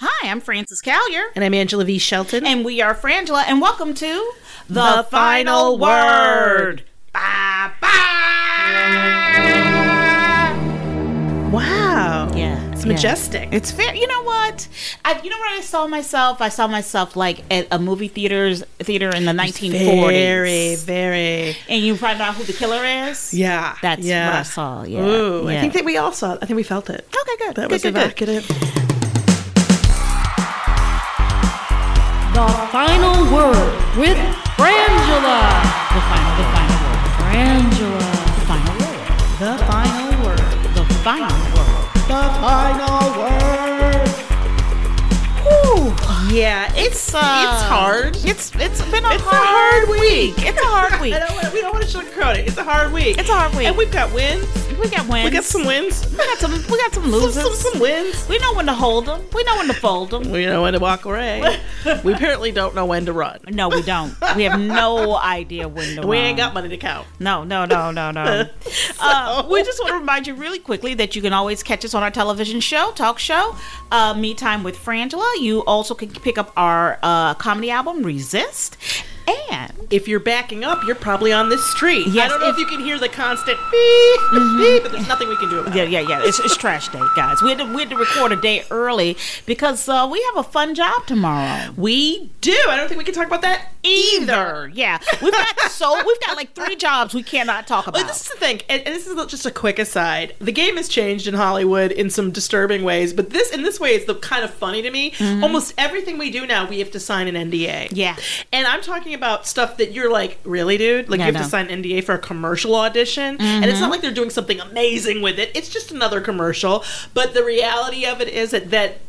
Hi, I'm Frances Callier. And I'm Angela V. Shelton. And we are Frangela, and welcome to The Final Word. Bye bye. wow. Yeah, It's yeah. majestic. It's fair. You know what? I, you know what I saw myself? I saw myself like at a movie theaters theater in the 1940s. Very, very. And you find out who the killer is? Yeah. That's yeah. what I saw. Yeah. Ooh, yeah. I think that we all saw it. I think we felt it. Okay, good. That good, was good, good. The final word with Frangela. The final, the final word. Frangela. The final word. The final word. The final word. The final word. Yeah, it's uh, it's hard. It's it's been a It's a hard, hard week. It's a hard week. I don't we don't want to sugarcoat it. It's a hard week. It's a hard week. And we've got wins. we got wins. We got some wins. We got some. We got some Some, losers. some, some wins. We know when to hold them. We know when to fold them. We know when to walk away. we apparently don't know when to run. No, we don't. We have no idea when to. Run. We run. ain't got money to count. No, no, no, no, no. uh, we just want to remind you really quickly that you can always catch us on our television show, talk show, uh, Me Time with Frangela. You also can pick up our uh, comedy album, Resist. And If you're backing up, you're probably on this street. I don't know if, if- you can hear the constant beep, beep, but there's nothing we can do about yeah, it. yeah, yeah. It's, it's trash day, guys. We had, to, we had to record a day early because uh, we have a fun job tomorrow. We do. I don't think we can talk about that either. Yeah, we've got so we've got like three jobs we cannot talk about. Well, this is the thing, and, and this is just a quick aside. The game has changed in Hollywood in some disturbing ways, but this, in this way, is the kind of funny to me. Almost everything we do now, we have to sign an NDA. Yeah. and I'm talking about stuff that you're like, really, dude? Like Yeah, you have to sign an NDA for a commercial audition, and it's not mm-hmm. like they're doing something amazing with it. It's just another commercial. But the reality of it is that that.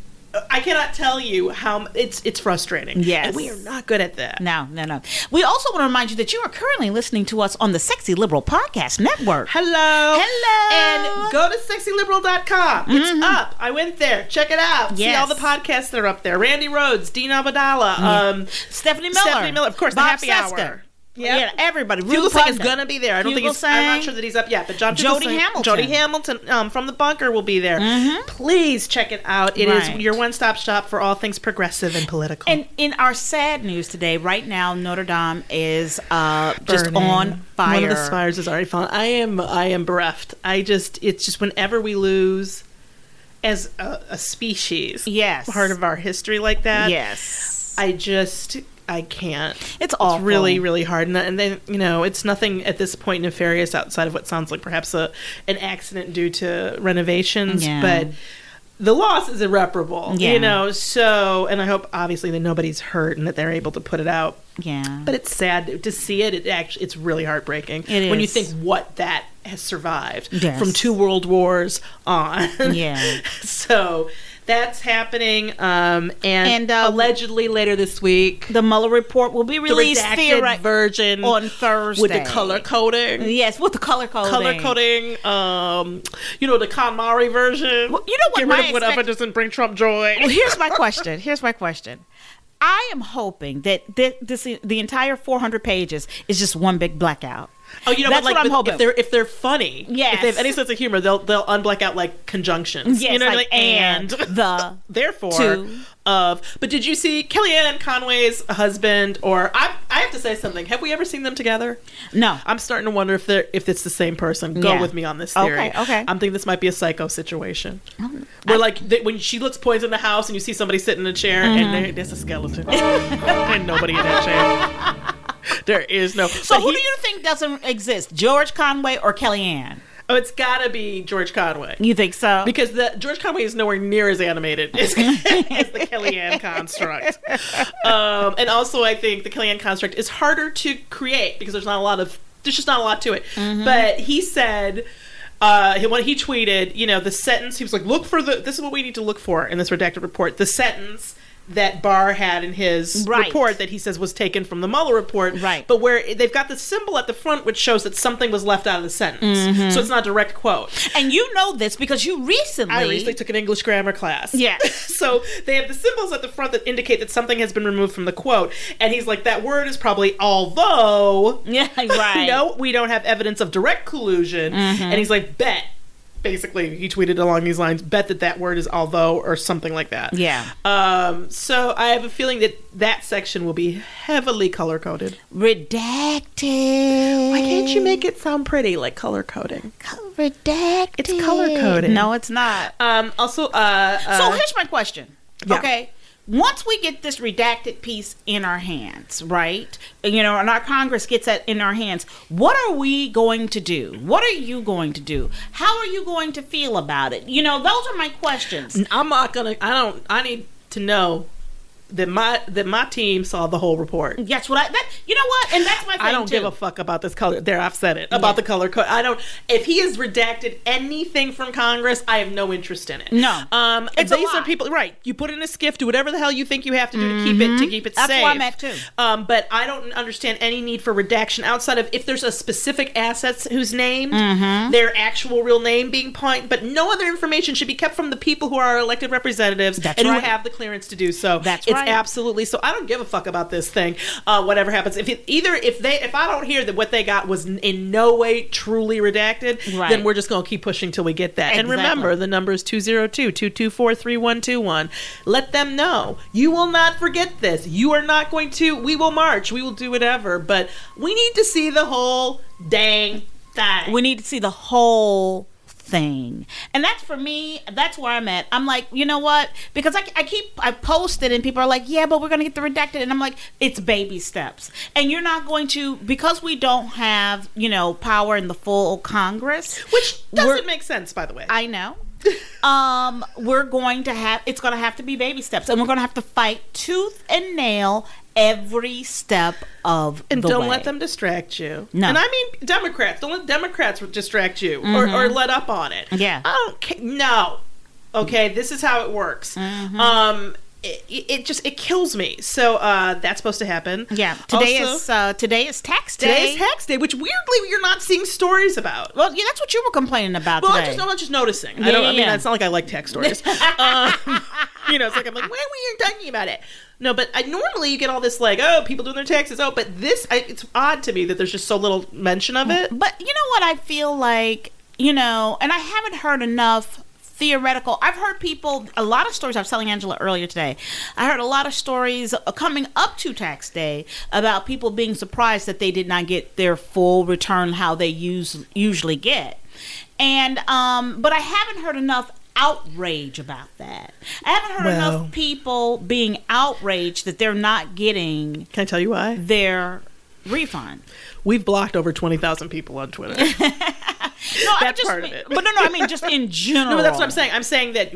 I cannot tell you how it's it's frustrating. Yes. and we are not good at that. No, no, no. We also want to remind you that you are currently listening to us on the Sexy Liberal Podcast Network. Hello. Hello. And go to sexyliberal.com. It's up. I went there. Check it out. See all the podcasts that are up there. Randi Rhodes, Dean Obeidallah, um, Stephanie Miller. Stephanie Miller, of course, the Bob happy Cesca. hour. Yeah, everybody. Fugle Ruth Singh is gonna be there. I don't think he's. I'm not sure that he's up yet, but John Jody Fugelsang- Hamilton. Jody Hamilton um, from the bunker will be there. Please check it out. It is Right. your one-stop shop for all things progressive and political. And in our sad news today, right now, Notre Dame is uh, just on fire. One of the spires is already fallen. I am I am bereft. I just it's just whenever we lose as a, a species, Yes. part of our history like that. Yes. I just I can't. It's awful. really really hard, and, and then you know it's nothing at this point nefarious outside of what sounds like perhaps a an accident due to renovations, Yeah. but. The loss is irreparable, Yeah. you know. So, and I hope obviously that nobody's hurt and that they're able to put it out Yeah. but it's sad to see it. It actually, it's really heartbreaking It when you think what that has survived Yes. from two world wars on. Yeah. so that's happening, um, and, And, uh, allegedly later this week, the Mueller report will be the released redacted theori- version on Thursday with the color coding. Yes, with the color coding. Color coding, um, you know the KonMari version. Well, you know what Get my rid of whatever expect- doesn't bring Trump joy. Well, here's my question. Here's my question. I am hoping that thi- this the entire 400 pages is just one big blackout. Oh, you know, That's but like what I'm hoping. if they're if they're funny, Yes. if they have any sense of humor, they'll they'll unblack out like conjunctions. Yes, you know, like, like, and, and the therefore to. of. But did you see Kellyanne Conway's husband? Or I I have to say something. Have we ever seen them together? no. I'm starting to wonder if they're if it's the same person. Go Yeah. with me on this theory. Okay, okay. I'm thinking this might be a psycho situation. Where like they, when she looks points in the house and you see somebody sitting in a chair Mm-hmm. and there, there's a skeleton and nobody in that chair. There is no. So but who he- do you think doesn't exist? George Conway or Kellyanne? Oh, it's got to be George Conway. You think so? Because the George Conway is nowhere near as animated as, as the Kellyanne construct, um, and also I think the Kellyanne construct is harder to create because there's not a lot of there's just not a lot to it. But he said. Uh, he- when he tweeted, you know, the sentence, he was like, "Look for the. This is what we need to look for in this redacted report. The sentence that Barr had in his Right. report that he says was taken from the Mueller report, Right. But where they've got the symbol at the front, which shows that something was left out of the sentence, mm-hmm. so it's not a direct quote. and you know this because you recently. I recently took an English grammar class. Yeah. so they have the symbols at the front that indicate that something has been removed from the quote. And he's like, that word is probably although. Yeah, right. no, we don't have evidence of direct collusion. Mm-hmm. And he's like, bet. Basically, he tweeted along these lines, bet that that word is although or something like that. Yeah. Um, so I have a feeling that that section will be heavily color coded. Redacted. Why can't you make it sound pretty like color coding? redacted? It's color-coded. No, it's not. Um, also, uh, uh, So here's my question. Yeah. Okay. Once we get this redacted piece in our hands, right? You know, and our Congress gets that in our hands, what are we going to do? What are you going to do? How are you going to feel about it? You know, those are my questions. I'm not gonna. I don't. I need to know that my that my team saw the whole report. That's what I. That you know what, and that's my. Thing I don't too. give a fuck about this color. There, I've said it about Yeah. the color code. I don't. If he has redacted anything from Congress, I have no interest in it. No. um, It's these are people. Right, you put in a SCIF. Do whatever the hell you think you have to do to keep it to keep it Mm-hmm. That's safe. I'm at, too. Um, but I don't understand any need for redaction outside of if there's a specific assets whose name, Mm-hmm. their actual real name being point. But no other information should be kept from the people who are our elected representatives That's and right. who have the clearance to do so. That's it's right. absolutely so. I don't give a fuck about this thing. Uh, whatever happens, if it, either if they if I don't hear that what they got was in no way truly redacted, Right. then we're just gonna keep pushing till we get that. And remember, the number is 202-224-3121. Let them know you will not forget this. You are not going to. We will march. We will do whatever. But we need to see the whole dang thing. We need to see the whole thing. And that's for me, that's where I'm at. I'm like, you know what? Because I, I keep, I posted and people are like, yeah, but we're going to get the redacted. And I'm like, it's baby steps. And you're not going to, because we don't have, you know, power in the full Congress. Which doesn't make sense, by the way. I know. um, we're going to have it's going to have to be baby steps, and we're going to have to fight tooth and nail every step of And don't way. let them distract you. No. And I mean Democrats. Don't let Democrats distract you or, or let up on it. Yeah. I don't ca- No. Okay, this is how it works. Mm-hmm. Um, it, it just it kills me. So uh, that's supposed to happen. Yeah, today Also, is uh, today is tax day. today is tax day, which weirdly you're not seeing stories about. Well, yeah, that's what you were complaining about Well, I'm today. just, I'm not just noticing. Yeah, I don't. yeah, I mean, yeah. it's not like I like tech stories. um, you know, it's like I'm like, why are we talking about it? No, but I normally you get all this like, oh, people doing their taxes. Oh, but this, I, it's odd to me that there's just so little mention of it. But you know what I feel like, you know, and I haven't heard enough theoretical. I've heard people a lot of stories. I was telling Angela earlier today. I heard a lot of stories coming up to tax day about people being surprised that they did not get their full return how they use usually get. And um but I haven't heard enough outrage about that. I haven't heard Well- enough people being outraged that they're not getting Can I tell you why? their refund. We've blocked over twenty thousand people on Twitter. No, I'm That's just, part of it. But no, no, I mean just in general. No, that's what I'm saying. I'm saying that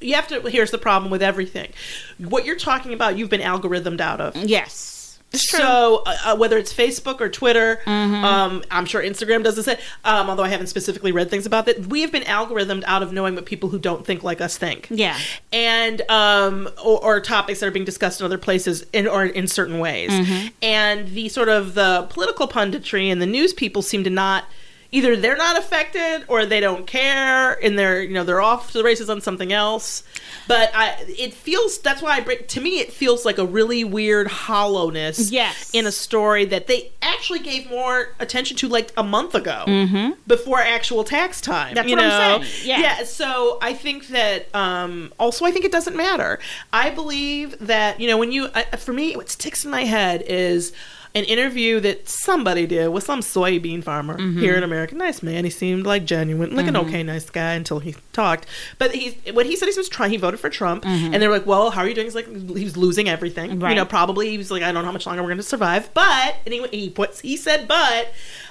you have to. Here's the problem with everything. What you're talking about, you've been algorithmed out of. Yes. So uh, uh, whether it's Facebook or Twitter, Mm-hmm. um, I'm sure Instagram does the same. Um, although I haven't specifically read things about that, we have been algorithmed out of knowing what people who don't think like us think. Yeah. and um, or, or topics that are being discussed in other places in, or in certain ways. Mm-hmm. And the sort of the political punditry and the news people seem to not either they're not affected or they don't care and they're you know they're off to the races on something else. But I, it feels that's why I bring to me it feels like a really weird hollowness Yes. in a story that they actually gave more attention to like a month ago before actual tax time. Mm-hmm. That's you what know? I'm saying. Yeah. yeah. So I think that um, also I think it doesn't matter. I believe that you know when you I, for me what sticks in my head is an interview that somebody did with some soybean farmer Mm-hmm. here in America. Nice man. He seemed like genuine, like an okay, nice guy until he talked. But he's what he said he was trying. He voted for Trump, and they were like, "Well, how are you doing?" He's like, he was losing everything. You Mm-hmm. Know, probably he was like, "I don't know how much longer we're going to survive." But and he, he puts he said, "But."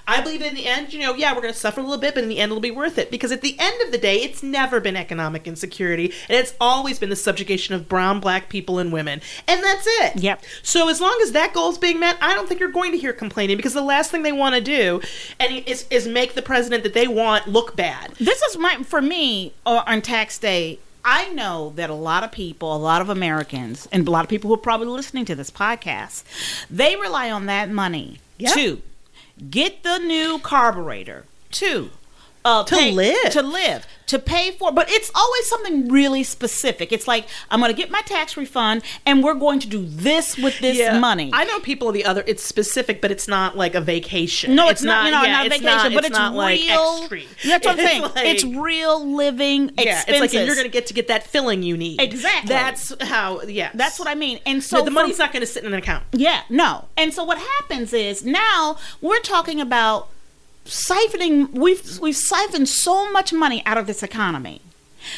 I believe in the end, you know, yeah, we're going to suffer a little bit, but in the end, it'll be worth it. Because at the end of the day, it's never been economic insecurity, and it's always been the subjugation of brown, black people, and women. And that's it. Yep. So as long as that goal is being met, I don't think you're going to hear complaining because the last thing they want to do and is, is make the president that they want look bad. this is my for me uh, on tax day i know that a lot of people a lot of americans and a lot of people who are probably listening to this podcast they rely on that money to get the new carburetor. To uh, To pay- live. to live to pay for but it's always something really specific it's like i'm going to get my tax refund and we're going to do this with this money I know people the other. It's specific, but it's not like a vacation. No, it's, not, you know, yeah, not it's vacation, but it's, not like real. extreme. That's what I'm saying. like- it's real living experience. Yeah, expenses. it's like you're going to get to get that filling you need. Exactly. That's how. Yeah, That's what I mean. And so So the for- money's not going to sit in an account. Yeah, no. And so what happens is now we're talking about siphoning. We've we've siphoned so much money out of this economy.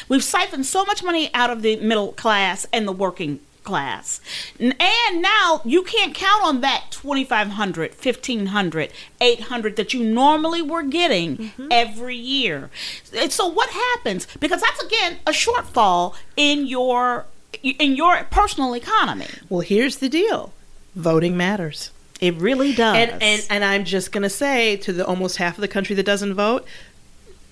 We've siphoned so much money out of the middle class and the working class. And now you can't count on that 2500, 1500, 800 that you normally were getting mm-hmm. every year. And so what happens because that's again a shortfall in your in your personal economy. Well, here's the deal: voting matters. It really does. And and and I'm just gonna say to the almost half of the country that doesn't vote,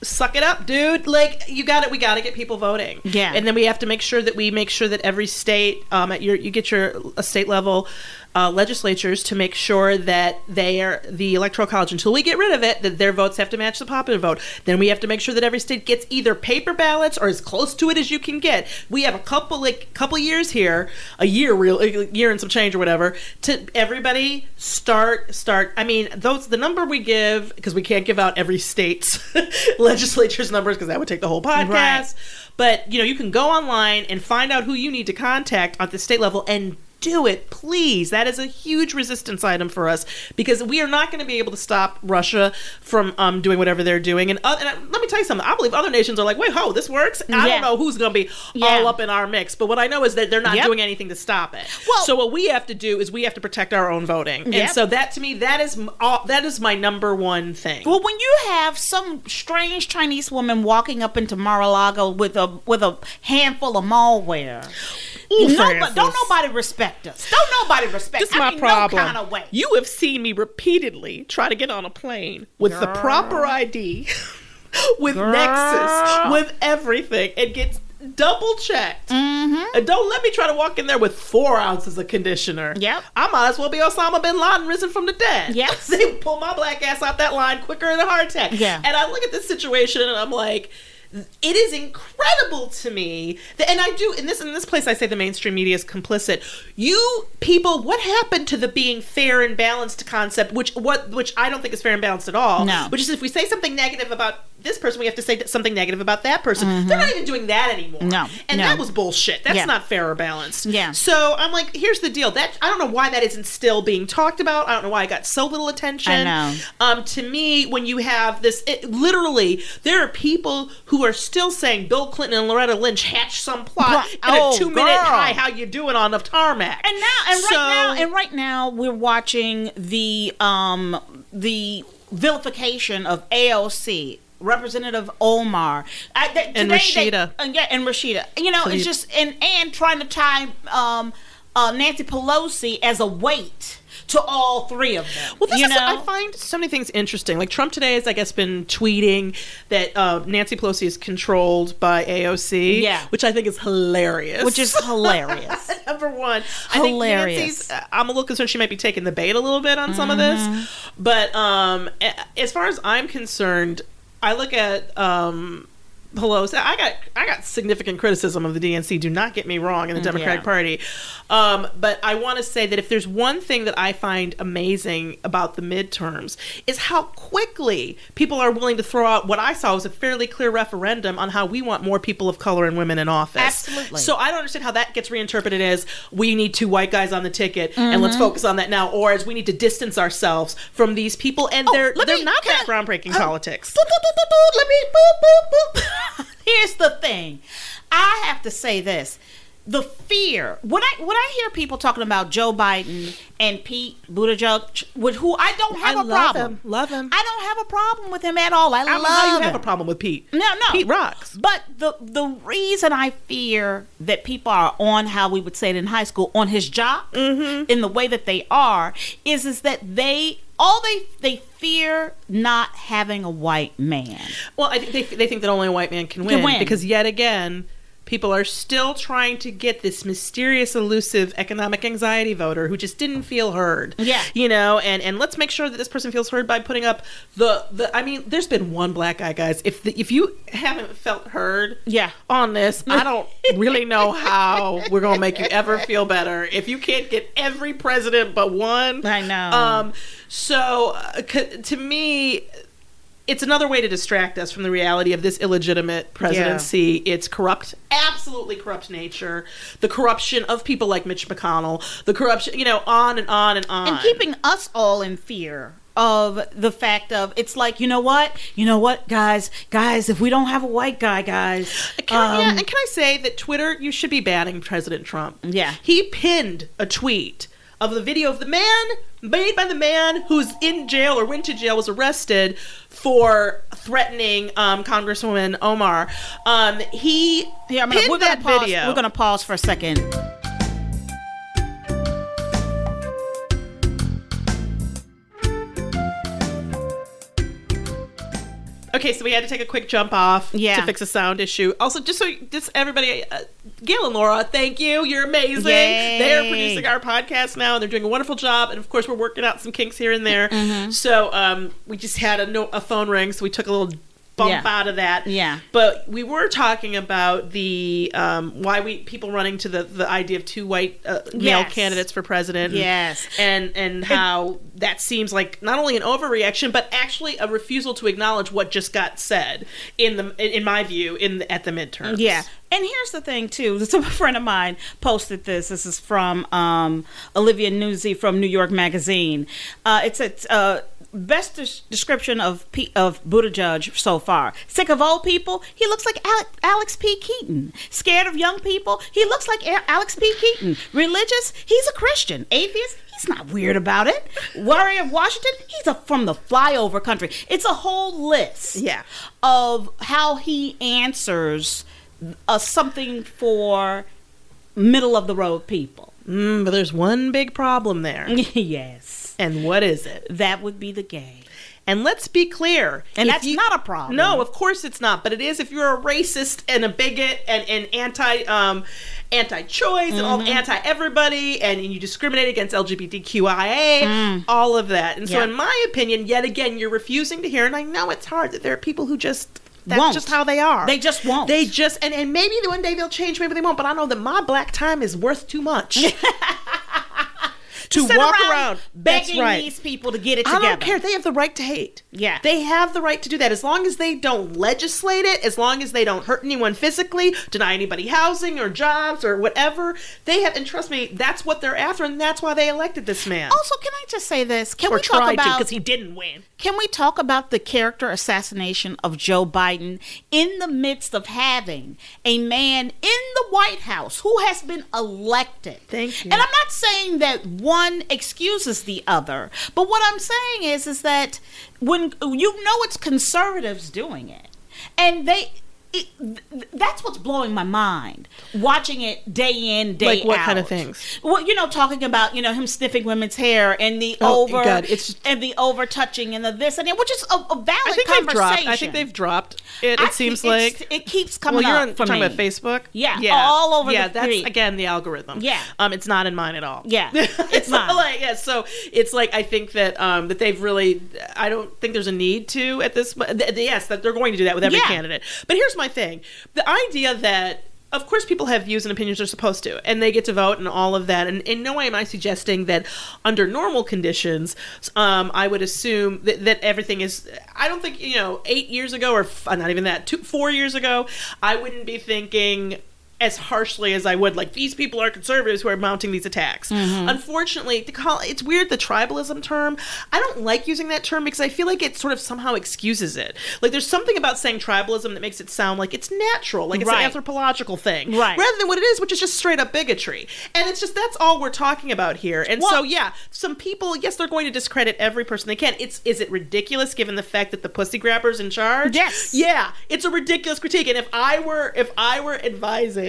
suck it up, dude. Like you got it. We got to get people voting. Yeah. And then we have to make sure that we make sure that every state, um, at your you get your uh, state level. Uh, legislatures to make sure that they are the electoral college until we get rid of it that their votes have to match the popular vote. Then we have to make sure that every state gets either paper ballots or as close to it as you can get. We have a couple like couple years here a year real a year and some change or whatever to everybody start start i mean those the number we give because we can't give out every state's legislature's numbers because that would take the whole podcast. Right. but you know you can go online and find out who you need to contact at the state level and do it, please. That is a huge resistance item for us because we are not going to be able to stop Russia from um, doing whatever they're doing. And, uh, and uh, let me tell you something. I believe other nations are like, wait, ho, this works. I Yeah. don't know who's going to be Yeah. all up in our mix, but what I know is that they're not Yep. doing anything to stop it. Well- so what we have to do is we have to protect our own voting. And so that to me, that is all, that is my number one thing. Well, when you have some strange Chinese woman walking up into Mar-a-Lago with a with a handful of malware, Nobody, don't nobody respect us. Don't nobody respect. This is I my mean, problem. No kind of way. You have seen me repeatedly try to get on a plane with the proper ID, with Girl. Nexus, with everything. It gets double checked. Mm-hmm. And don't let me try to walk in there with four ounces of conditioner. Yep. I might as well be Osama bin Laden risen from the dead. Yes. they pull my black ass out that line quicker than a heart attack. Yeah. And I look at this situation and I'm like, it is incredible to me that, and I do in this in this place I say the mainstream media is complicit. You people, what happened to the being fair and balanced concept, which what which I don't think is fair and balanced at all. No. Which is if we say something negative about this person, we have to say something negative about that person. They're not even doing that anymore. Mm-hmm. No, and no. that was bullshit. That's Yeah. not fair or balanced. Yeah. So I'm like, here's the deal. That I don't know why that isn't still being talked about. I don't know why I got so little attention. I know. Um, to me, when you have this, it, literally, there are people who are still saying Bill Clinton and Loretta Lynch hatched some plot in Oh, a two minute hi, how you doing on the tarmac. And now, and right now, and right now, we're watching the um the vilification of AOC. Representative Omar I, th- And Rashida. they- uh, yeah, and Rashida. You know, Please. it's just and and trying to tie um uh, Nancy Pelosi as a weight to all three of them. Well, this you is, know, I find so many things interesting. Like Trump today has, I guess, been tweeting that uh, Nancy Pelosi is controlled by AOC. Yeah. which I think is hilarious. which is hilarious. number one. I Hilarious. think Nancy's. uh, I'm a little concerned she might be taking the bait a little bit on some of this, but um, as far as I'm concerned, I look at um. Pelosi. I got I got significant criticism of the DNC. Do not get me wrong in the Democratic yeah. Party, um, but I want to say that if there's one thing that I find amazing about the midterms is how quickly people are willing to throw out what I saw was a fairly clear referendum on how we want more people of color and women in office. Absolutely. So I don't understand how that gets reinterpreted as we need two white guys on the ticket and Mm-hmm. let's focus on that now, or as we need to distance ourselves from these people and they're Oh, they're me- not that groundbreaking uh, politics. Boop, boop, boop, boop, boop. Let me boop, boop, boop. Here's the thing. I have to say this. The fear when I when I hear people talking about Joe Biden and Pete Buttigieg, with who I don't have I a love problem. him. Love him. I don't have a problem with him at all. I, I don't love know how you him. have a problem with Pete. No, no. Pete rocks. But the the reason I fear that people are on how we would say it in high school on his job Mm-hmm. in the way that they are is is that they all they they fear not having a white man. Well, I think they, they think that only a white man can win, win. because yet again, people are still trying to get this mysterious, elusive economic anxiety voter who just didn't feel heard. Yeah. you know, and and let's make sure that this person feels heard by putting up the the. I mean, there's been one black guy, guys. If the, if you haven't felt heard, Yeah. on this, I don't really know how we're gonna make you ever feel better if you can't get every president but one. I know. Um, so uh, to me, it's another way to distract us from the reality of this illegitimate presidency. Its corrupt, absolutely corrupt nature, the corruption of people like Mitch McConnell, the corruption, you know, on and on and on. and keeping us all in fear of the fact of it's like you know what you know what guys guys if we don't have a white guy guys Can I, yeah, um, and can I say that Twitter, you should be banning President Trump. Yeah. He pinned a tweet of the video of the man made by the man who's in jail or went to jail, was arrested for threatening um, Congresswoman Omar. Um, he yeah, I'm gonna, pinned we're gonna that pause video. we're gonna pause for a second Okay, so we had to take a quick jump off Yeah. to fix a sound issue. Also, just so just everybody, uh, Gail and Laura, thank you. You're amazing. Yay. They're producing our podcast now, and they're doing a wonderful job. And of course, we're working out some kinks here and there. Mm-hmm. So um, we just had a, no- a phone ring, so we took a little bump Yeah. out of that. Yeah. But we were talking about the um, why we people running to the the idea of two white uh, male candidates for president. and- Yes. and and how that seems like not only an overreaction but actually a refusal to acknowledge what just got said in the in, in my view in the, at the midterms. Yeah. And here's the thing too. So a friend of mine posted this. This is from um, Olivia Nuzzi from New York Magazine. Uh, it's a uh, best des- description of P- of Buttigieg so far. Sick of old people, he looks like Ale- Alex P. Keaton. Scared of young people, he looks like A- Alex P. Keaton. Religious, he's a Christian. Atheist, he's not weird about it. Warrior of Washington, he's a, from the flyover country. It's a whole list Yeah. of how he answers uh, something for middle of the road people. Mm, but there's one big problem there. yes, And what is it? that would be the gay. And let's be clear. And if that's not a problem. No, of course it's not. But it is if you're a racist and a bigot and, and anti um, anti-choice and all Mm-hmm. anti-everybody and, you discriminate against LGBTQIA, all of that. And so, Mm. In my opinion, yet again, you're refusing to hear. And I know it's hard that there are people who just that's Won't. just how they are. They just won't. They just and, and maybe one day they'll change, maybe they won't. But I know that my black time is worth too much. to walk around, That's begging right. these people to get it together. I don't care. They have the right to hate. Yeah. They have the right to do that as long as they don't legislate it, as long as they don't hurt anyone physically, deny anybody housing or jobs or whatever. They have, and trust me, that's what they're after, and that's why they elected this man. Also, can I just say this? Can or we talk about because he didn't win. Can we talk about the character assassination of Joe Biden in the midst of having a man in the White House who has been elected? Thank you. And I'm not saying that one excuses the other, but what I'm saying is is that when you know it's conservatives doing it, and they it, th- that's what's blowing my mind. Watching it day in, day Like what out. kind of things? Well, you know, talking about you know him sniffing women's hair and the Oh, over God, it's- and the over touching and the this and that, which is a, a valid I think conversation. dropped. I think they've dropped. It, I it seems like it keeps coming well, you're up on, talking me. about Facebook. Yeah, yeah all over the Yeah, that's feed. again the algorithm. Yeah. um, it's not in mine at all. Yeah, it's not like yeah. So it's like I think that um that they've really. I don't think there's a need to at this. Th- yes, that they're going to do that with every Yeah. candidate. But here's my thing: the idea that. Of course, people have views and opinions they're supposed to, and they get to vote and all of that. And in no way am I suggesting that under normal conditions, um, I would assume that, that everything is. I don't think, you know, eight years ago, or f- not even that, two, four years ago, I wouldn't be thinking as harshly as I would like these people are conservatives who are mounting these attacks. Mm-hmm. Unfortunately, to call it's weird the tribalism term. I don't like using that term because I feel like it sort of somehow excuses it. Like there's something about saying tribalism that makes it sound like it's natural, like it's Right. an anthropological thing, Right. Rather than what it is, which is just straight up bigotry. And it's just that's all we're talking about here. And so yeah, some people, yes, they're going to discredit every person they can. It's is it ridiculous given the fact that the pussy grabber's in charge? Yes. Yeah, it's a ridiculous critique. And if I were if I were advising,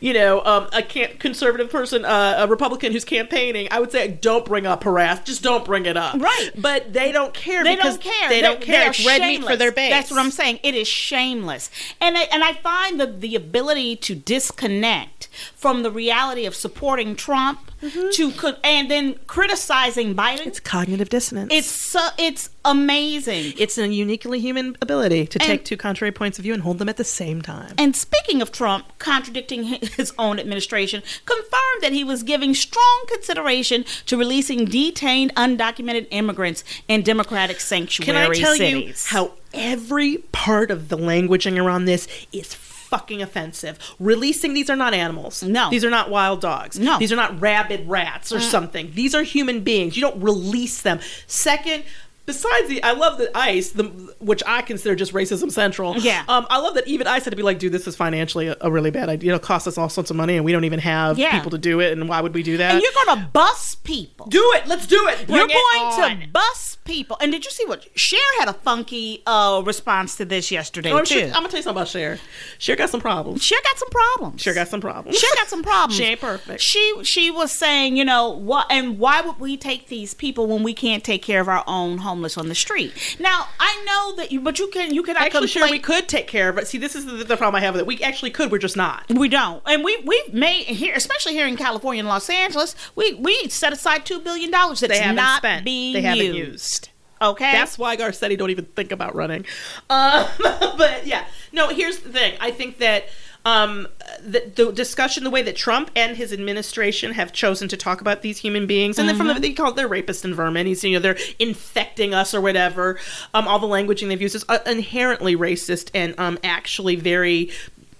you know, um, a conservative person, uh, a Republican who's campaigning, I would say don't bring up harass. Just don't bring it up. Right. But they don't care. They because don't care. They don't care. It's red meat for their base. That's what I'm saying. It is shameless, and I, and I find the the ability to disconnect from the reality of supporting Trump to and then criticizing Biden. Mm-hmm. It's cognitive dissonance. it's so it's amazing. it's a uniquely human ability to And- take two contrary points of view and hold them at the same time. And speaking of Trump contradicting his own administration, confirmed that he was giving strong consideration to releasing detained undocumented immigrants in Democratic sanctuary Can I tell cities. you how every part of the languaging around this is fucking offensive? Releasing these are not animals. No. These are not wild dogs. No. These are not rabid rats or uh. something. These are human beings. You don't release them. Second, Besides the, I love that ICE, the, which I consider just racism central. Yeah. Um, I love that even ICE had to be like, dude, this is financially a, a really bad idea. It'll cost us all sorts of money, and we don't even have Yeah. people to do it. And why would we do that? and you're going to bus people. do it. Let's do it. Bring You're it going on. to bus people. And did you see what Cher had a funky uh, response to this yesterday Oh, too? Cher- I'm gonna tell you something about Cher. Cher got some problems. Cher got some problems. Cher got some problems. She got some problems. She ain't perfect. She she was saying, you know, what and why would we take these people when we can't take care of our own homeless on the street? Now I know that you, but you can you can Actually, complain. sure, we could take care of it. See, this is the, the problem I have with it. We actually could. We're just not. We don't, and we we've made here, especially here in California and Los Angeles, we we set aside two billion dollars that's not spent. being They haven't used. used. Okay, That's why Garcetti don't even think about running. Um, but yeah, no. Here's the thing. I think that um, the, the discussion, the way that Trump and his administration have chosen to talk about these human beings, and then from the, they call it they're rapists and vermin. He's you know they're infecting us or whatever. Um, all the languaging they've used is uh, inherently racist and um, actually very,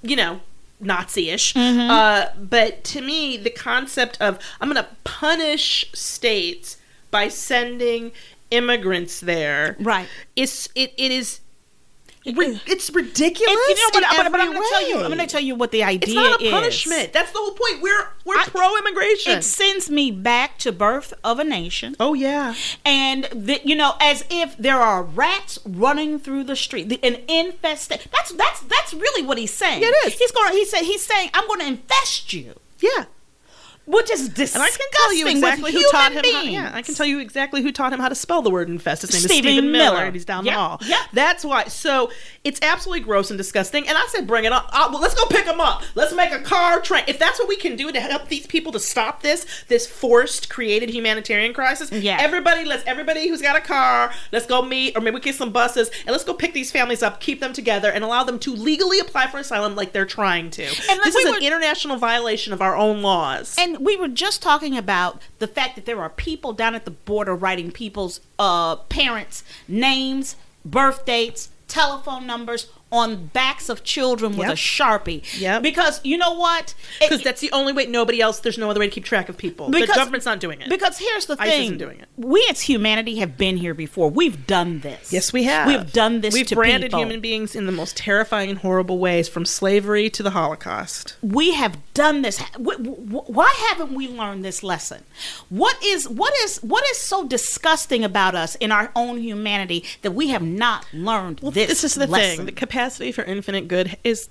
you know. Nazi-ish, uh, but to me, the concept of I'm going to punish states by sending immigrants there Right. is it, it is it's ridiculous And, you know, but, but, but I'm going to tell you. I'm going to tell you what the idea is. it's not a is. punishment that's the whole point we're we're pro immigration It sends me back to birth of a nation. oh yeah and the, you know, as if there are rats running through the street, the, an infestation. That's that's that's really what he's saying. Yeah, it is. He's going. He said he's saying, "I'm going to infest you," yeah which is disgusting. and I can tell you exactly who taught him. How, yeah, I can tell you exactly who taught him how to spell the word infest. His name Stephen is Stephen Miller, Miller. and he's down Yep, the hall. Yeah, That's why. So it's absolutely gross and disgusting. And I said, bring it up. Uh, well, let's go pick them up. Let's make a car train. If that's what we can do to help these people to stop this, this forced created humanitarian crisis. Yeah. Everybody, let's everybody who's got a car, let's go meet, or maybe we get some buses, and let's go pick these families up, keep them together, and allow them to legally apply for asylum like they're trying to. And this we is an were- international violation of our own laws. And we were just talking about the fact that there are people down at the border writing people's uh, parents' names, birth dates, telephone numbers on backs of children with Yep. a sharpie. Yep. Because you know what? Because that's the only way. Nobody else. There's no other way to keep track of people. the Because- government's not doing it. Because here's the ICE thing: isn't doing it. we as humanity have been here before. We've done this. Yes, we have. We've done this. We've branded people. human beings in the most terrifying and horrible ways, from slavery to the Holocaust. we have done this Wh- wh- why haven't we learned this lesson what is what is what is so disgusting about us in our own humanity that we have not learned this this is the lesson? thing: the capacity capacity for infinite good is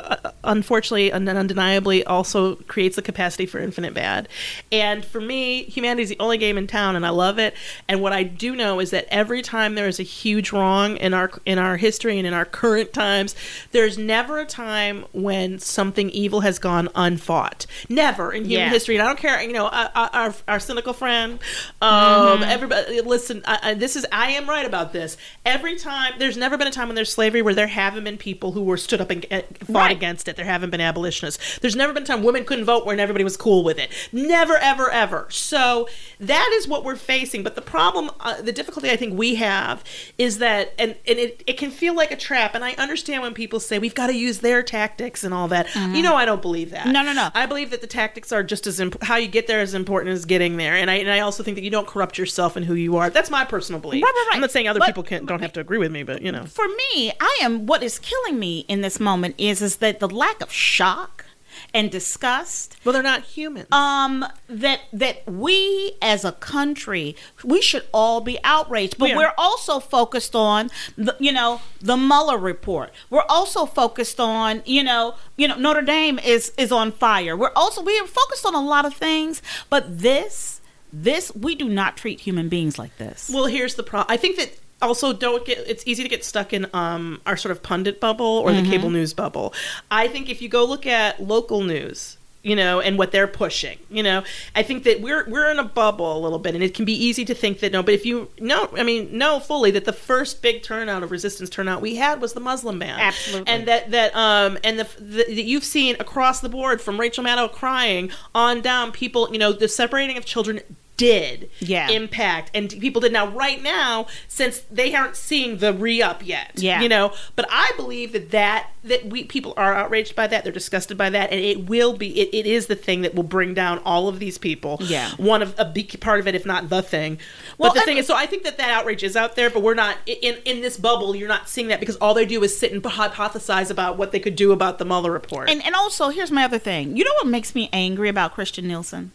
uh, unfortunately and undeniably also creates the capacity for infinite bad. And for me, humanity is the only game in town, and I love it. And what I do know is that every time there is a huge wrong in our in our history and in our current times, there's never a time when something evil has gone unfought. Never in human Yeah. history. And I don't care. You know, our, our, our cynical friend. Um, Everybody, listen. I, I, this is. I am right about this. Every time, there's never been a time when there's slavery where there haven't been people who were stood up and uh, fought Right. against it. There haven't been abolitionists. There's never been a time women couldn't vote when everybody was cool with it. Never, ever, ever. So that is what we're facing. But the problem, uh, the difficulty I think we have is that, and, and it, it can feel like a trap. And I understand when people say we've got to use their tactics and all that. You know, I don't believe that. No, no, no. I believe that the tactics are just as imp- how you get there is important as getting there. And I and I also think that you don't corrupt yourself and who you are. That's my personal belief. Right, right, right. I'm not saying other But- people don't have to agree with me, but you know. for me, I am what is killing me in this moment is is that the lack of shock and disgust Well, they're not human. um that that we as a country we should all be outraged but are. we're also focused on the you know the Mueller report we're also focused on you know you know Notre Dame is is on fire we're also we are focused on a lot of things but this this we do not treat human beings like this Well, here's the problem. I think that also don't get. It's easy to get stuck in um, our sort of pundit bubble or the cable news bubble. I think if you go look at local news. You know, and what they're pushing. You know, I think that we're we're in a bubble a little bit, and it can be easy to think that no. But if you know, I mean, know fully that the first big turnout of resistance turnout we had was the Muslim ban, Absolutely. and that that um and the, the that you've seen across the board from Rachel Maddow crying on down, people. You know, the separating of children did Yeah. impact. And people did. Now right now since they aren't seeing the re-up yet Yeah. you know but i believe that that that we people are outraged by that. They're disgusted by that. And it will be it, it is the thing that will bring down all of these people. Yeah. one of a big part of it if not the thing. Well, but the I thing is so i think that that outrage is out there but we're not in in this bubble you're not seeing that because all they do is sit and hypothesize about what they could do about the Mueller report. And and also here's my other thing. You know what makes me angry about Kirstjen Nielsen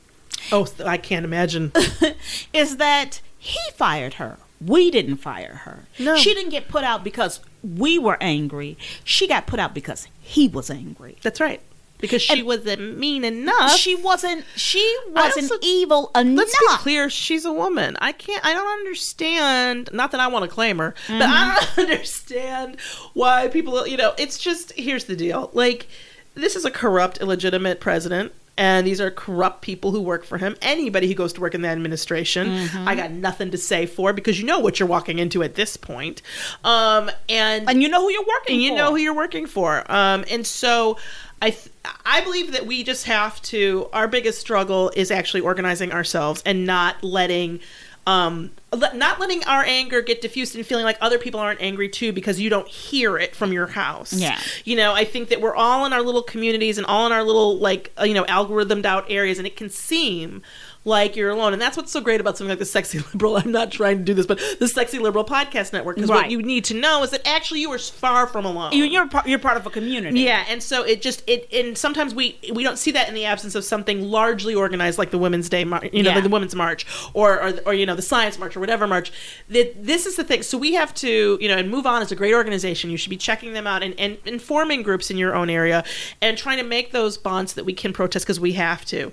oh i can't imagine is that he fired her. We didn't fire her. No. She didn't get put out because we were angry. She got put out because he was angry. that's right because she And- wasn't mean enough She wasn't she wasn't also- evil enough. Let's be clear, she's a woman. I can't I don't understand not that I want to claim her, but I Mm-hmm. don't understand why people you know, it's just here's the deal. Like this is a corrupt, illegitimate president. And these are corrupt people who work for him. Anybody who goes to work in the administration, Mm-hmm. I got nothing to say for because you know what you're walking into at this point. Um, and And you know who you're working and you for. know who you're working for. Um, and so I th- I believe that we just have to. Our biggest struggle is actually organizing ourselves and not letting. Um, not letting our anger get diffused and feeling like other people aren't angry too because you don't hear it from your house. Yeah. You know, I think that we're all in our little communities and all in our little like uh, you know algorithmed out areas, and it can seem like you're alone. And that's what's so great about something like the Sexy Liberal. I'm not trying to do this, but the Sexy Liberal Podcast Network. Because what you need to know is that actually you are far from alone. You- you're part, you're part of a community. Yeah, and so it just it and sometimes we we don't see that in the absence of something largely organized like the Women's Day, Mar- you know, Yeah. like the Women's March or, or or you know the Science March or whatever march. That this is the thing. So we have to you know, and Move On is a great organization. You should be checking them out and and, and forming groups in your own area and trying to make those bonds that we can protest because we have to.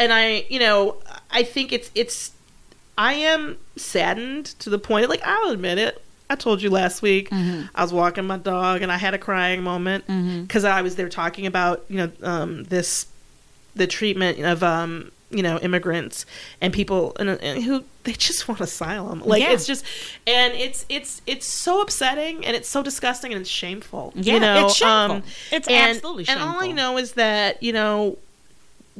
And I, you know, I think it's it's I am saddened to the point like I'll admit it. I told you last week Mm-hmm. I was walking my dog and I had a crying moment because I was there talking about you know um, this the treatment of um, you know immigrants and people and, and who they just want asylum like Yeah. it's just and it's it's it's so upsetting and it's so disgusting and it's shameful Yeah, you know it's shameful. Um, It's and- absolutely and all I know is that you know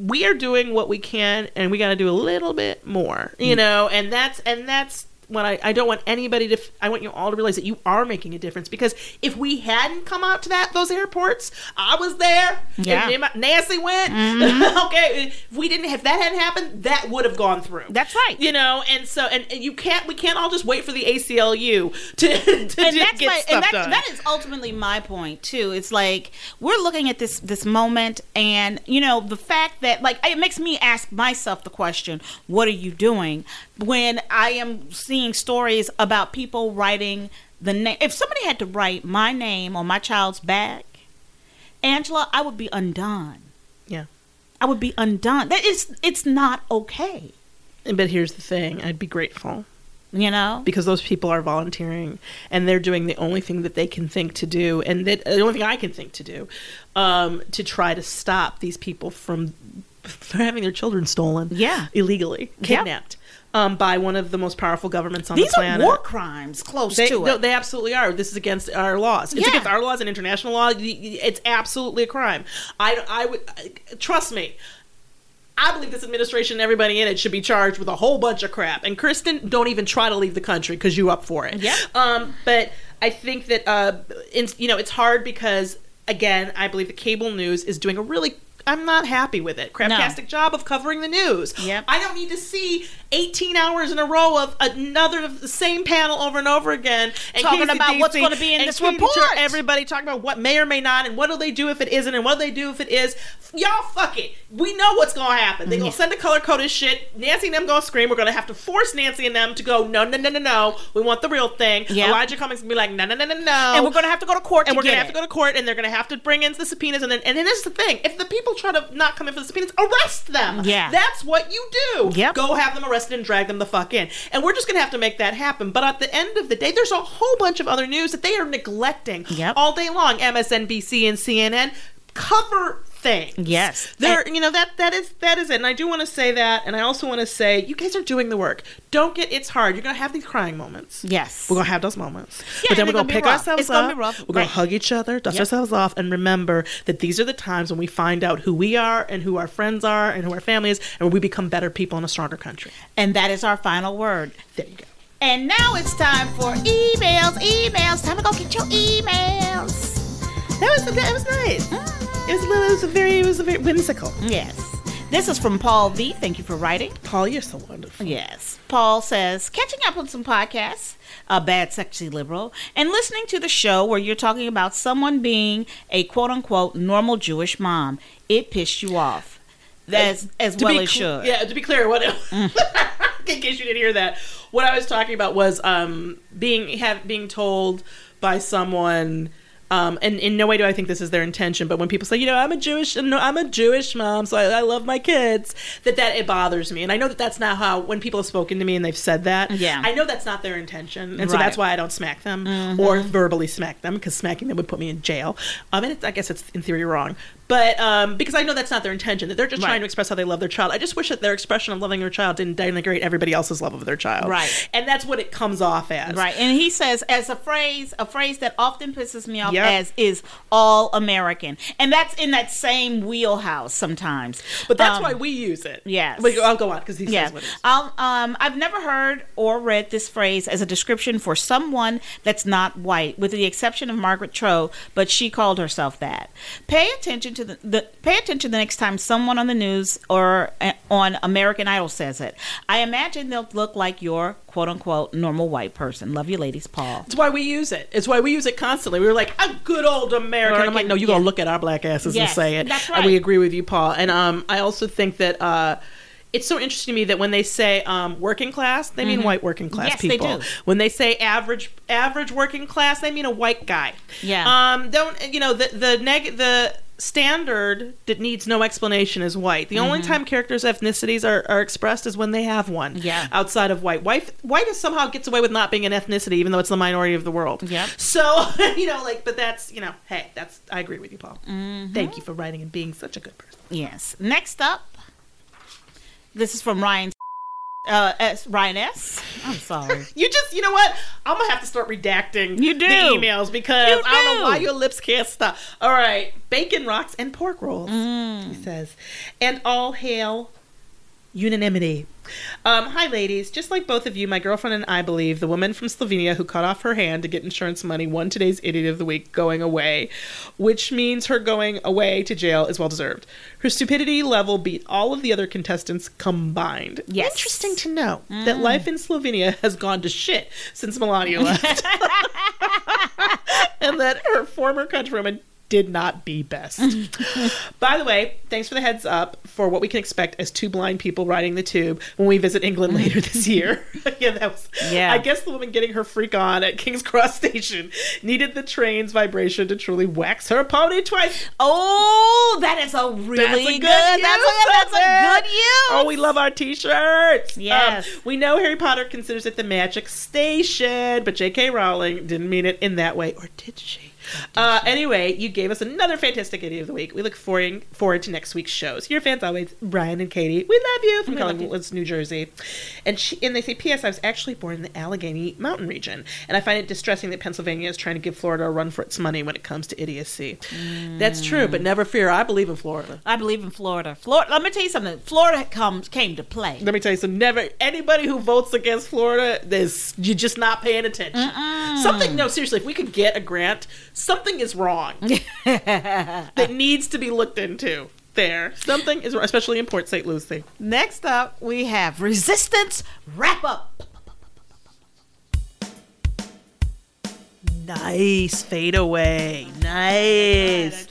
we are doing what we can and we got to do a little bit more Mm. you know and that's and that's what I, I don't want anybody to I want you all to realize that you are making a difference because if we hadn't come out to that those airports I was there Yeah. Mm-hmm. and Nancy went okay if we didn't if that hadn't happened that would have gone through That's right. you know and so and, and you can't we can't all just wait for the ACLU to, to and that's get my, stuff and done that is ultimately my point too. It's like we're looking at this this moment, and you know the fact that like it makes me ask myself the question: What are you doing? When I am seeing stories about people writing the name. If somebody had to write my name on my child's back, Angela, I would be undone. Yeah. I would be undone. That is, it's not okay. But here's the thing I'd be grateful You know. because those people are volunteering and they're doing the only thing that they can think to do and that the only thing I can think to do um, to try to stop these people from, from having their children stolen Yeah. illegally, Yep. Um, by one of the most powerful governments on These the are planet. war crimes close They, to no, it. they absolutely are. This is against our laws. It's Yeah. against our laws and international law. It's absolutely a crime. I, I would trust me. I believe this administration and everybody in it should be charged with a whole bunch of crap. And Kirstjen, don't even try to leave the country because you up for it. Yeah. Um, but I think that uh, in, you know, it's hard because again, I believe the cable news is doing a really. I'm not happy with it. Craptastic job of covering the news. Yep. I don't need to see 18 hours in a row of another the same panel over and over again and Talking Casey about what's gonna be in this Katie report. Tur- everybody talking about what may or may not and what do they do if it isn't and what do they do if it is. Y'all fuck it. We know what's gonna happen. They're gonna send a color coded shit. Nancy and them gonna scream. We're gonna have to force Nancy and them to go no no no no no. We want the real thing. Yeah. Elijah Cummings gonna be like no no no no no. and we're going to have to go to court and to we're gonna have it. to go to court, and they're gonna have to bring in the subpoenas, and then and then this is the thing: if the people try to not come in for the subpoenas, arrest them. Yeah. that's what you do. Yep. go have them arrested and drag them the fuck in, and we're just gonna have to make that happen. But at the end of the day, there's a whole bunch of other news that they are neglecting Yep. all day long. MSNBC and CNN cover things. Yes. There, you know that that is that is it. And I do want to say that, and I also want to say you guys are doing the work. Don't get it's hard. You're gonna have these crying moments. Yes. We're gonna have those moments. Yeah, but then we're gonna, gonna pick rough. ourselves It's gonna up. be rough. We're gonna hug each other, dust Yep. ourselves off, and remember that these are the times when we find out who we are and who our friends are and who our family is, and we become better people in a stronger country. and that is our final word. There you go. And now it's time for emails. Emails. Time to go get your emails. That was that was nice. It was it was a very it was a very whimsical. Yes. This is from Paul V. Thank you for writing. Paul, you're so wonderful. Yes. Paul says, catching up on some podcasts, a bad sexy liberal, and listening to the show where you're talking about someone being a quote unquote normal Jewish mom. It pissed you off. As, as well as cl- should. Yeah, to be clear, what in case you didn't hear that, what I was talking about was um, being have being told by someone. Um, and in no way do I think this is their intention, but when people say, you know, I'm a Jewish, no, I'm a Jewish mom, so I, I love my kids, that that it bothers me, and I know that that's not how when people have spoken to me and they've said that. Yeah. I know that's not their intention, and so that's why I don't smack them or verbally smack them because smacking them would put me in jail. Um, and it's, I guess it's in theory wrong, but um, because I know that's not their intention, that they're just Right. trying to express how they love their child. I just wish that their expression of loving their child didn't denigrate everybody else's love of their child. Right. And that's what it comes off as. Right. And he says, as a phrase, a phrase that often pisses me off Yep. as is all American. And that's in that same wheelhouse sometimes. But that's Um, why we use it. yes. But I'll go on because he Yeah. says what it is. I'll, um, I've never heard or read this phrase as a description for someone that's not white, with the exception of Margaret Cho, but she called herself that. Pay attention to the, the pay attention the next time someone on the news or uh, on American Idol says it. I imagine they'll look like your quote unquote normal white person. Love you, ladies, Paul. It's why we use it. It's why we use it constantly. We were like, a good old American. I'm like, no, you're gonna look at our black asses Yes, and say it. that's And right. we agree with you, Paul. And um, I also think that uh, it's so interesting to me that when they say um, working class, they mean white working class Mm-hmm. Yes, they people. do. When they say average average working class, they mean a white guy. Yeah. Um, don't you know the the neg the standard that needs no explanation is white. The only time characters' ethnicities are, are expressed is when they have one. Mm-hmm. Yeah. Outside of white, white white is somehow gets away with not being an ethnicity, even though it's the minority of the world. Yep. So you know, like, but that's you know, hey, that's I agree with you, Paul. Mm-hmm. Thank you for writing and being such a good person. Yes. Next up, this is from Ryan. Uh, S, Ryan S. I'm sorry. You just, you know what? I'm gonna have to start redacting You do. the emails because You I don't know why your lips can't stop. All right, bacon rocks and pork rolls. Mm. He says, and all hail unanimity. Um, hi, ladies. Just like both of you, my girlfriend and I believe the woman from Slovenia who cut off her hand to get insurance money won today's Idiot of the Week going away, which means her going away to jail is well deserved. Her stupidity level beat all of the other contestants combined. Yes. Interesting to know that life in Slovenia has gone to shit since Melania left. and that her former countrywoman did not be best. By the way, thanks for the heads up for what we can expect as two blind people riding the tube when we visit England later this year. yeah, that was. Yeah. I guess the woman getting her freak on at King's Cross Station needed the train's vibration to truly wax her pony twice. Oh, that is a really That's a good. good that's, a, that's a good use. Oh, we love our t-shirts. Yes. Um, we know Harry Potter considers it the magic station, but J.K. Rowling didn't mean it in that way, or did she? Uh, anyway, you gave us another fantastic idiot of the week. We look forward, forward to next week's shows. Your fans always, Brian and Katie. We love you from Collingswood, New Jersey. And she, and they say, P.S. I was actually born in the Allegheny Mountain region, and I find it distressing that Pennsylvania is trying to give Florida a run for its money when it comes to idiocy. That's true, but never fear. I believe in Florida. I believe in Florida. Florida. Let me tell you something. Florida comes came to play. Let me tell you something. Never anybody who votes against Florida, there's you're just not paying attention. Something. No, seriously. If we could get a grant, something is wrong that needs to be looked into. There, something is wrong, especially in Port St. Lucie. Next up, we have Resistance Wrap Up. Nice fade away. Nice.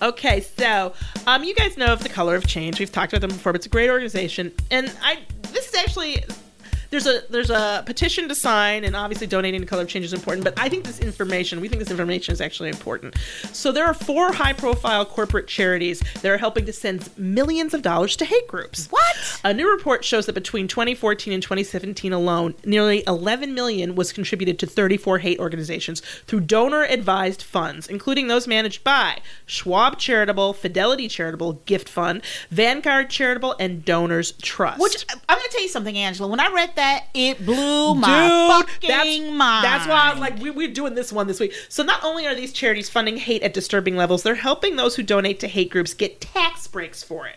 Okay, so um, you guys know of the Color of Change. We've talked about them before, but it's a great organization, and I this is actually there's a there's a petition to sign, and obviously donating to Color Change is important. But I think this information, we think this information is actually important. So there are four high-profile corporate charities that are helping to send millions of dollars to hate groups. What? A new report shows that between 2014 and 2017 alone, nearly 11 million was contributed to 34 hate organizations through donor-advised funds, including those managed by Schwab Charitable, Fidelity Charitable, Gift Fund, Vanguard Charitable, and Donors Trust. Which I'm going to tell you something, Angela. When I read that, it blew my fucking that's, mind. That's why I was like, we, we're doing this one this week. So not only are these charities funding hate at disturbing levels, they're helping those who donate to hate groups get tax breaks for it.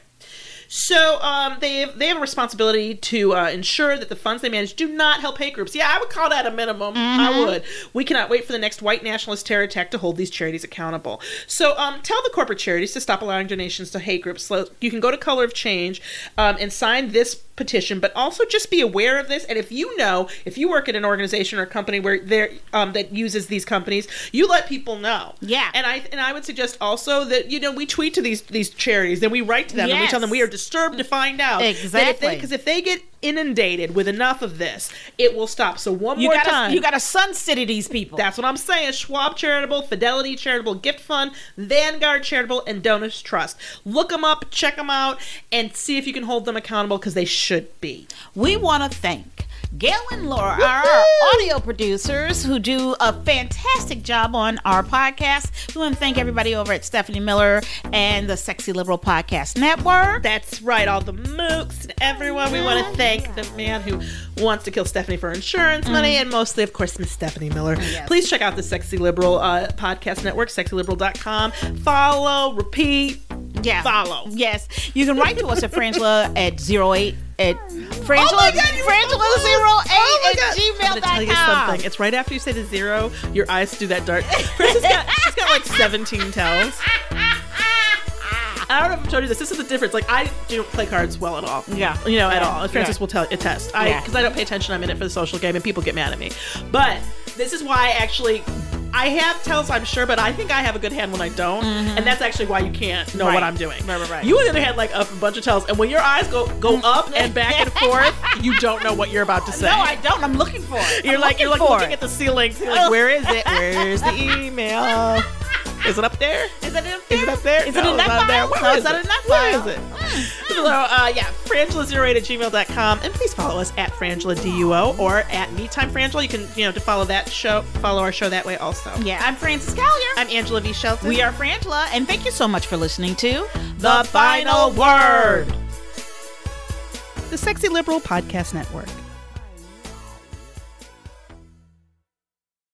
So um, they have, they have a responsibility to uh, ensure that the funds they manage do not help hate groups. Yeah, I would call that a minimum. I would. We cannot wait for the next white nationalist terror attack to hold these charities accountable. So um, tell the corporate charities to stop allowing donations to hate groups. So you can go to Color of Change um, and sign this petition, but also just be aware of this. And if you know, if you work at an organization or a company where there um, that uses these companies, you let people know. Yeah. And I and I would suggest also that you know we tweet to these these charities and we write to them and we tell them we are disturbed to find out Exactly. because if they get inundated with enough of this, it will stop. So one you more gotta time, you gotta sun city these people. that's what I'm saying. Schwab Charitable, Fidelity Charitable Gift Fund, Vanguard Charitable, and Donors Trust. Look them up, check them out, and see if you can hold them accountable because they should be. we want to thank Gail and Laura, are our audio producers who do a fantastic job on our podcast. We want to thank everybody over at Stephanie Miller and the Sexy Liberal Podcast Network. That's right, all the mooks and everyone. We want to thank the man who wants to kill Stephanie for insurance money, and mostly, of course, Miss Stephanie Miller. Please check out the Sexy Liberal uh, podcast network, sexyliberal.com. Follow, repeat, Yeah. follow. Yes. You can write to us at Frangela at 08 at Frangela, Oh Frangela08 Oh at God. I'm tell you something. It's right after you say the zero, your eyes do that dark. Frances got, she's got like 17 tells. I don't know if I've told you this. This is the difference. Like I don't play cards well at all. Yeah. you know, at Yeah. all. Frances Yeah. will tell attest. I Yeah. because I don't pay attention. I'm in it for the social game, and people get mad at me. But this is why I actually. I have tells, I'm sure, but I think I have a good hand when I don't, and that's actually why you can't know Mm-hmm. Right. what I'm doing. Right, right, right. You on the other hand, like a bunch of tells, and when your eyes go go up and back and forth, you don't know what you're about to say. No, I don't. I'm looking for it. You're I'm like you're like looking it. at the ceiling. You're like, where is it? Where's the email? Is it up there? Is it up Is it up there? Is it in that there. file? Where No, is it? in that Where file. is it? So, uh, yeah, frangela08 at gmail.com. And please follow us at Frangela DUO or at MeTime Frangela. You can, you know, to follow that show, follow our show that way also. Yeah, I'm Frances Callier. I'm Angela V. Shelton. we are Frangela, and thank you so much for listening to The Final Word. The Sexy Liberal Podcast Network.